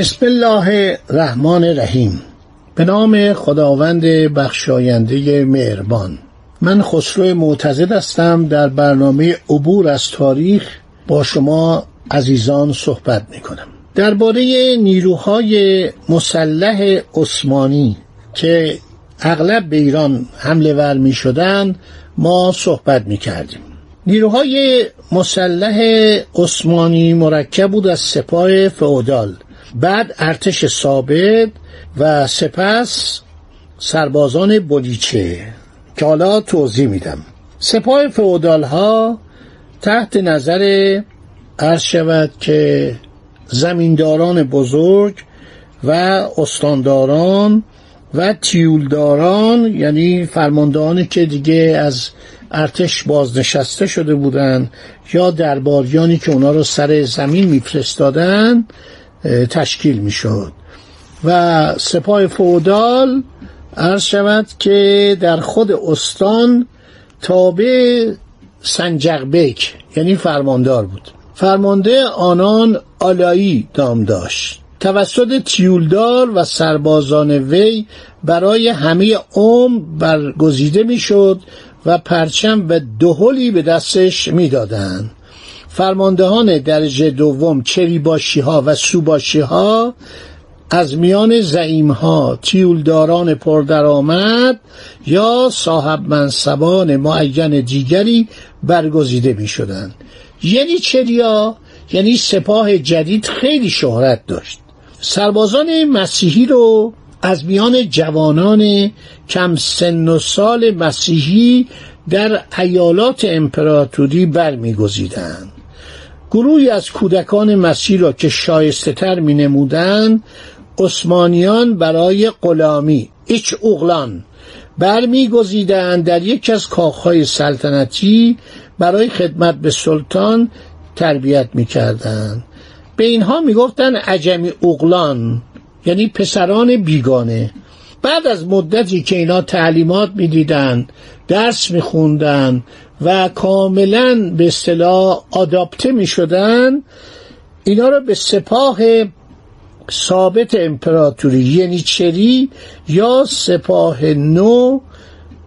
بسم الله الرحمن الرحیم. به نام خداوند بخشاینده مهربان. من خسرو معتزد هستم در برنامه عبور از تاریخ با شما عزیزان صحبت می کنم درباره نیروهای مسلح عثمانی که اغلب به ایران حمله ور می شدن ما صحبت می کردیم نیروهای مسلح عثمانی مرکب بود از سپاه فئودال. بعد ارتش ثابت و سپس سربازان بلیچه که حالا توضیح میدم. سپاه فئودال ها تحت نظر عرض شود که زمینداران بزرگ و استانداران و تیولداران یعنی فرماندهانی که دیگه از ارتش بازنشسته شده بودند یا درباریانی که اونا رو سر زمین میفرستادن تشکیل می‌شد. و سپاه فودال عرض شود که در خود استان تابع سنجقبک یعنی فرماندار بود. فرمانده آنان آلایی دام داشت. توسط تیولدار و سربازان وی برای همه عمر برگزیده می‌شد و پرچم و دهلی به دستش می‌دادند. فرماندهان درجه دوم چریباشی ها و سوباشی ها از میان زعیم ها تیولداران پردرآمد یا صاحب منصبان معین دیگری برگزیده می شدند یعنی چریا؟ یعنی سپاه جدید خیلی شهرت داشت. سربازان مسیحی رو از میان جوانان کم سن و سال مسیحی در ایالات امپراتوری برمیگزیدند. گروهی از کودکان مسیح را که شایسته تر می نمودن عثمانیان برای غلامی ایچ اغلان برمیگزیدند در یکی از کاخهای سلطنتی برای خدمت به سلطان تربیت می‌کردند. به اینها می‌گفتند عجمی اغلان یعنی پسران بیگانه. بعد از مدتی که اینا تعلیمات می‌دیدند درس میخوندن و کاملا به اصطلاح آداپته می‌شدن. اینا رو به سپاه ثابت امپراتوری یعنی چری؟ یا سپاه نو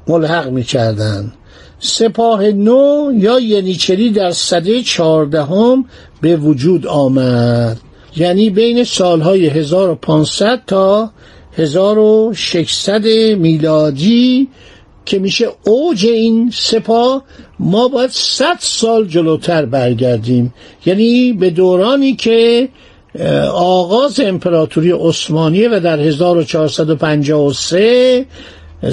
ملحق می‌کردن. سپاه نو یا ینیچری در صده چهاردهم به وجود آمد. یعنی بین سالهای 1500 تا 1600 میلادی که میشه اوج این سپاه ما باید 100 سال جلوتر برگردیم. یعنی به دورانی که آغاز امپراتوری عثمانی و در 1453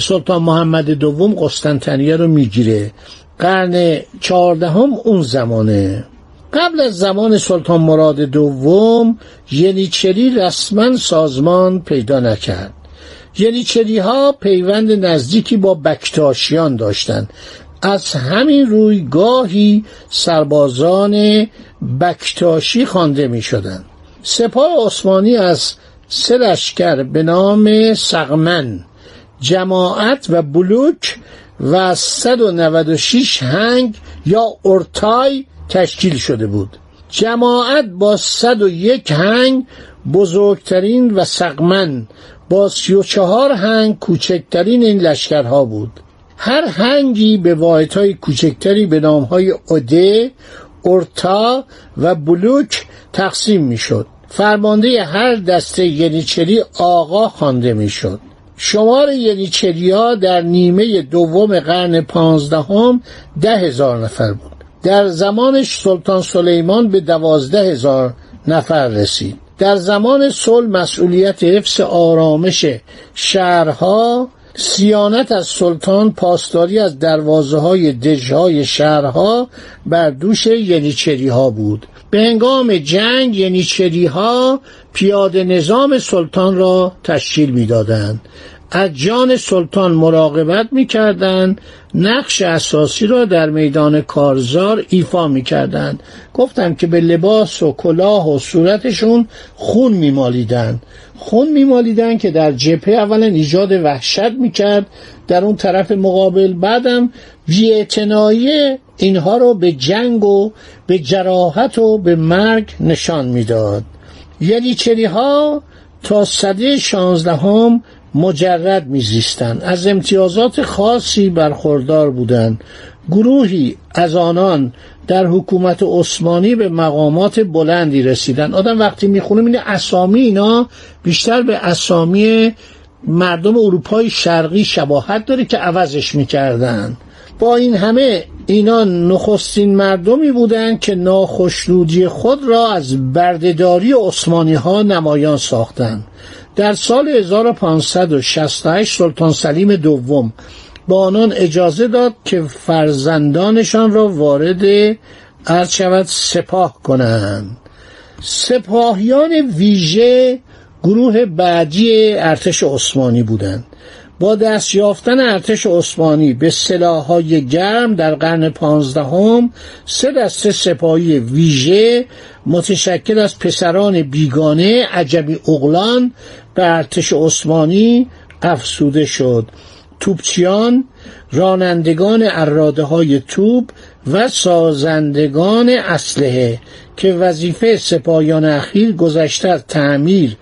سلطان محمد دوم قسطنطنیه رو می‌گیره. قرن چهاردهم اون زمانه. قبل از زمان سلطان مراد دوم ینیچری رسما سازمان پیدا نکرد. ینیچری ها پیوند نزدیکی با بکتاشیان داشتند. از همین روی گاهی سربازان بکتاشی خوانده می شدند سپاه عثمانی از سه لشکر به نام سقمن جماعت و بلوک و 196 هنگ یا ارتای تشکیل شده بود. جماعت با 101 هنگ بزرگترین و سقمن با 34 هنگ کوچکترین این لشکرها بود. هر هنگی به واحدهای کوچکتری به نامهای اده ارتا و بلوک تقسیم می‌شد. فرمانده هر دسته ینیچری آقا خوانده می‌شد. شمار ینیچریا در نیمه دوم قرن پانزدهم ده هزار نفر بود. در زمانش سلطان سلیمان به دوازده هزار نفر رسید. در زمان صلح مسئولیت حفظ آرامش شهرها سیانت از سلطان پاسداری از دروازه های دژهای شهرها بر دوش ینیچری ها بود. به هنگام جنگ ینیچری ها پیاده نظام سلطان را تشکیل می‌دادند. از جان سلطان مراقبت می‌کردند نقش اساسی را در میدان کارزار ایفا می‌کردند. گفتم که به لباس و کلاه و صورتشون خون میمالیدند. خون میمالیدن که در جبهه اولا ایجاد وحشت می‌کرد. در اون طرف مقابل بعدم بیاعتنایی اینها رو به جنگ و به جراحت و به مرگ نشان می‌داد. یعنی چری ها تا صده شانزدهم مجرد میزیستند از امتیازات خاصی برخوردار بودند گروهی از آنان در حکومت عثمانی به مقامات بلندی رسیدن. آدم وقتی می‌خونیم این اسامی اینا بیشتر به اسامی مردم اروپای شرقی شباهت داره که عوضش می‌کردن. با این همه اینا نخستین مردمی بودند که ناخشنودی خود را از بردهداری عثمانی ها نمایان ساختند در سال 1568 سلطان سلیم دوم با آنان اجازه داد که فرزندانشان را وارد عرض سپاه کنند. سپاهیان ویژه گروه بعدی ارتش عثمانی بودند. با دست یافتن ارتش عثمانی به سلاحهای گرم در قرن پانزدهم سه دسته سپاهی ویژه متشکل از پسران بیگانه عجبی اغلان به ارتش عثمانی افسوده شد. توپچیان رانندگان اراده های توپ و سازندگان اسلحه که وظیفه سپاهیان اخیر گذشته از تعمیر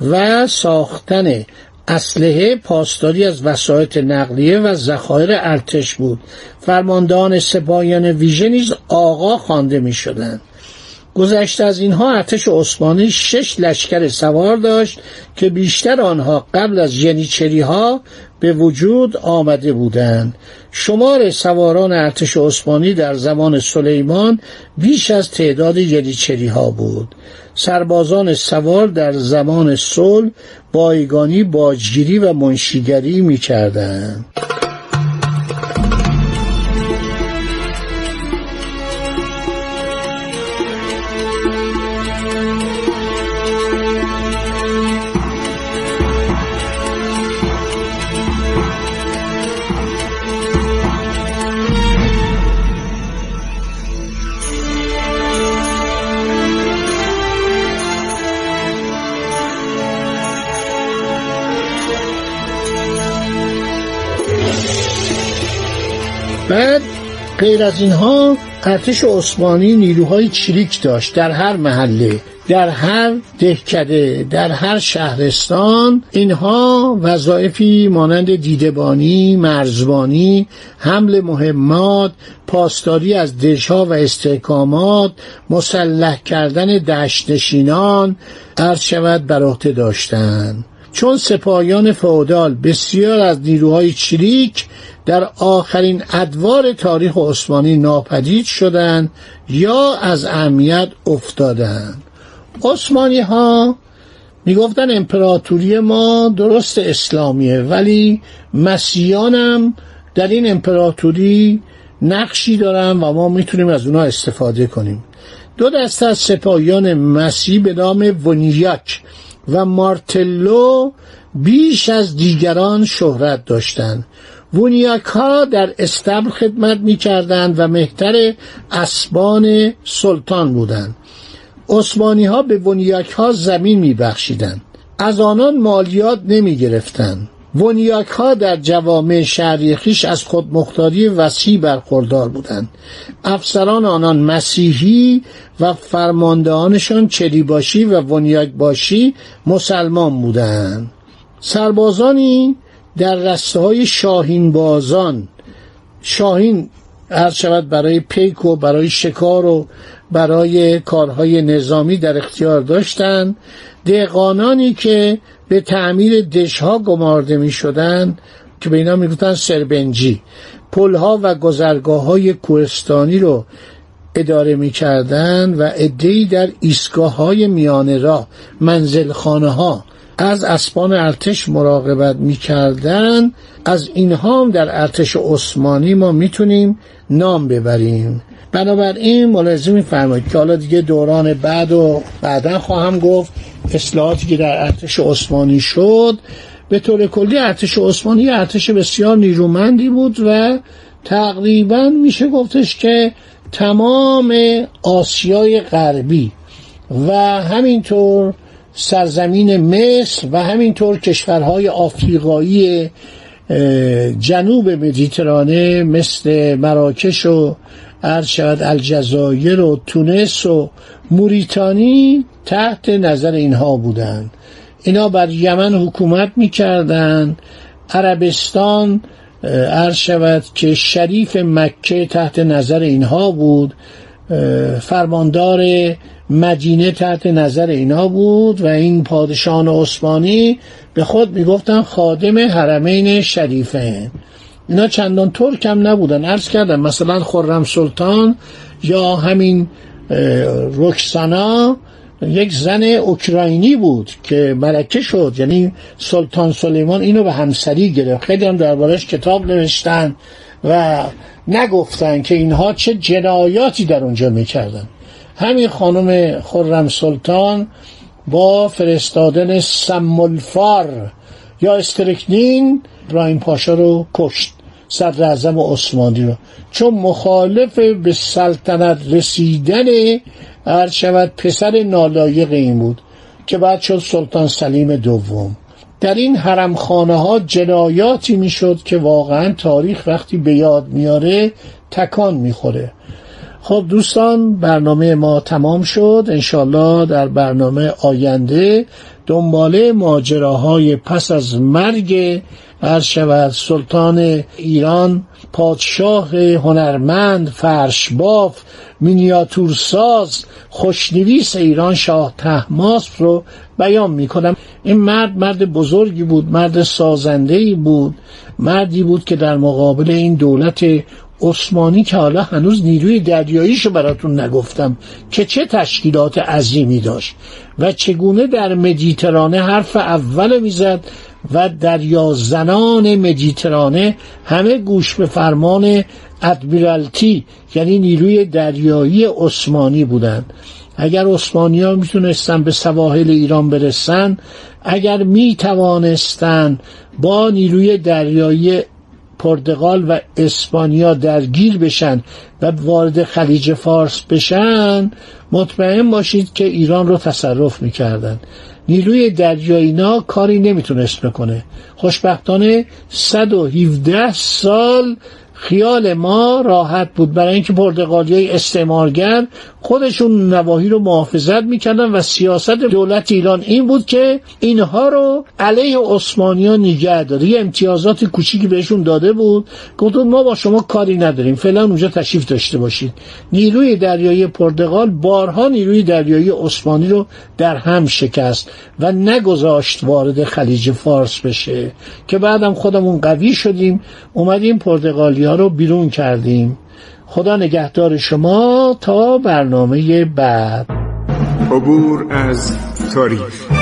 و ساختن اسلحه پاسداری از وسایط نقلیه و ذخایر ارتش بود. فرماندهان سپاهیان ویژه نیز آقا خوانده می شدند گذشته از اینها ارتش عثمانی شش لشکر سوار داشت که بیشتر آنها قبل از ینیچری ها به وجود آمده بودند. شمار سواران ارتش عثمانی در زمان سلیمان بیش از تعداد ینیچری ها بود. سربازان سوار در زمان صلح بایگانی باجگیری و منشیگری می‌کردند. بعد غیر از اینها ارتش عثمانی نیروهای چریک داشت در هر محله در هر دهکده در هر شهرستان. اینها وظایفی مانند دیدبانی مرزبانی حمل مهمات پاسداری از دژها و استحکامات مسلح کردن دشتنشینان عرض شود بر عهده داشتند. چون سپاهیان فئودال بسیار از نیروهای چریک در آخرین ادوار تاریخ عثمانی ناپدید شدند یا از اهمیت افتادند. عثمانی ها می‌گفتن امپراتوری ما درست اسلامیه ولی مسیحیانم در این امپراتوری نقشی دارن و ما می‌تونیم از اونا استفاده کنیم. دو دسته از سپاهیان مسیح به نام ونیاک و مارتلو بیش از دیگران شهرت داشتند وونیاک ها در استبل خدمت می کردند و مهتر اسبان سلطان بودند عثمانی ها به ونیاک ها زمین می بخشیدن. از آنان مالیات نمی گرفتن. ونیاک ها در جوامع شهری خیش از خودمختاری وسیع برخوردار بودند. افسران آنان مسیحی و فرماندهانشان چریباشی و ونیاک باشی مسلمان بودند. سربازانی در رسته های شاهین بازان شاهین هر شود برای پیک و برای شکار و برای کارهای نظامی در اختیار داشتند. دهقانانی که به تعمیر دشها گمارده می شدن که به اینا می‌گفتن سربنجی. پلها و گذرگاه های کوهستانی رو اداره می‌کردند و ادهی در ایستگاه های میانه راه منزل خانه ها از اسبان ارتش مراقبت می‌کردن. از اینها هم در ارتش عثمانی ما می‌تونیم نام ببریم. بنابراین ملاحظه میفرمایید که حالا دیگه دوران بعد و بعدا خواهم گفت. اصلاحاتی که در ارتش عثمانی شد به طور کلی ارتش عثمانی ارتش بسیار نیرومندی بود و تقریبا میشه گفتش که تمام آسیای غربی و همینطور سرزمین مصر و همینطور کشورهای آفریقایی جنوب مدیترانه مثل مراکش و عرض شود الجزایر و تونس و موریتانی تحت نظر اینها بودند. اینا بر یمن حکومت می‌کردند. عربستان عرض شود که شریف مکه تحت نظر اینها بود. فرماندار مدینه تحت نظر اینها بود و این پادشاهان عثمانی به خود می‌گفتن خادم حرمین شریفه اینا چندان ترک هم نبودن. عرض کردم مثلا خرم سلطان یا همین رکسانا یک زن اوکراینی بود که ملکه شد. یعنی سلطان سلیمان اینو به همسری گرفت. خیلی هم دربارش کتاب نوشتن و نگفتن که اینها چه جنایاتی در اونجا می‌کردن. همین خانم خرم سلطان با فرستادن سمولفار یا استرکنین براین پاشا رو کشت. صدر اعظم عثمانی رو. چون مخالف به سلطنت رسیدن هر پسر نالایق این بود که بعد شد سلطان سلیم دوم. در این حرمخانه ها جنایاتی می‌شد که واقعا تاریخ وقتی به یاد میاره تکان می‌خوره. خب دوستان برنامه ما تمام شد. انشالله در برنامه آینده دنباله ماجراهای پس از مرگ شود سلطان ایران پادشاه هنرمند فرشباف مینیاتورساز خوشنویس ایران شاه تحماس رو بیان می‌کنم. این مرد مرد بزرگی بود مرد سازنده بود مردی بود که در مقابل این دولت عثمانی که حالا هنوز نیروی دریاییشو براتون نگفتم که چه تشکیلات عظیمی داشت و چگونه در مدیترانه حرف اول می‌زد و دریا زنان مدیترانه همه گوش به فرمان ادمیرالتی یعنی نیروی دریایی عثمانی بودند. اگر عثمانی ها می‌تونستن به سواحل ایران برسن اگر می‌توانستن با نیروی دریایی پرتغال و اسپانیا درگیر بشن و وارد خلیج فارس بشن مطمئن باشید که ایران رو تصرف می‌کردن. نیروی دریایینا کاری نمی‌تونست بکنه. خوشبختانه 117 سال خیال ما راحت بود. برای اینکه پرتغالیای استعمارگر خودشون نواحی رو محافظت می‌کردن و سیاست دولت ایران این بود که اینها رو علیه عثمانیان نگه داره یه امتیازات کوچیکی بهشون داده بود. گفتون ما با شما کاری نداریم. فعلا اونجا تشریف داشته باشید. نیروی دریایی پرتغال بارها نیروی دریایی عثمانی رو در هم شکست و نگذاشت وارد خلیج فارس بشه. که بعدم خودمون قوی شدیم. اومدیم پرتغالی رو بیرون کردیم. خدا نگهدار شما تا برنامه بعد. عبور از تاریخ.